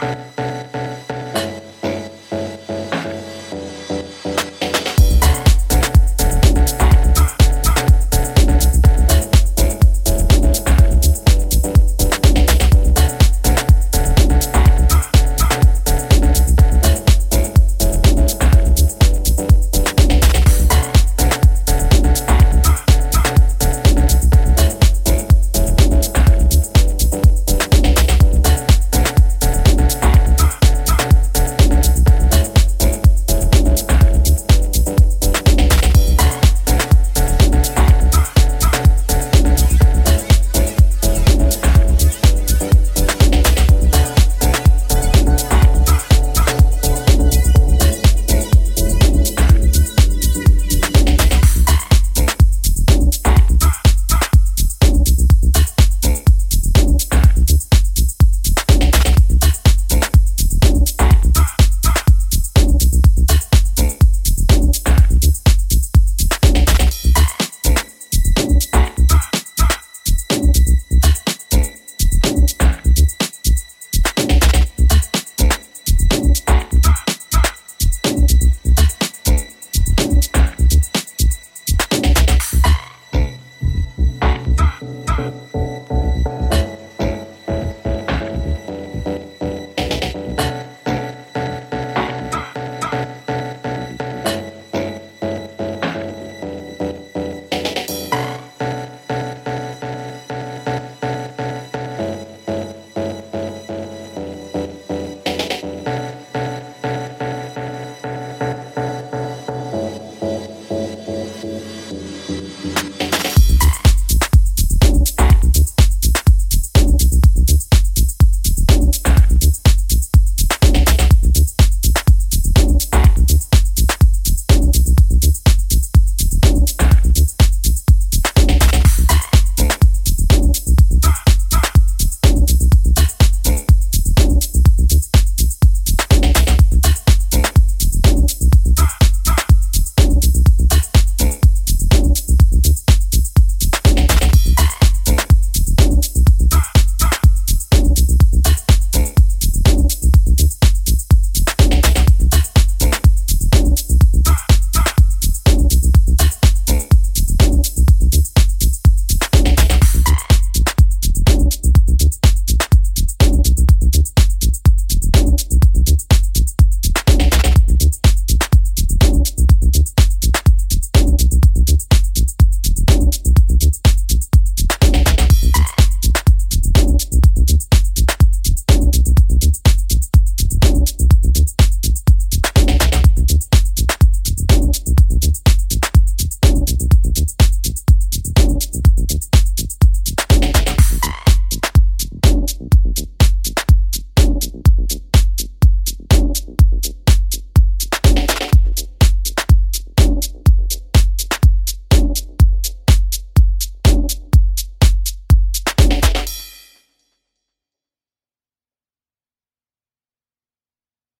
Bye.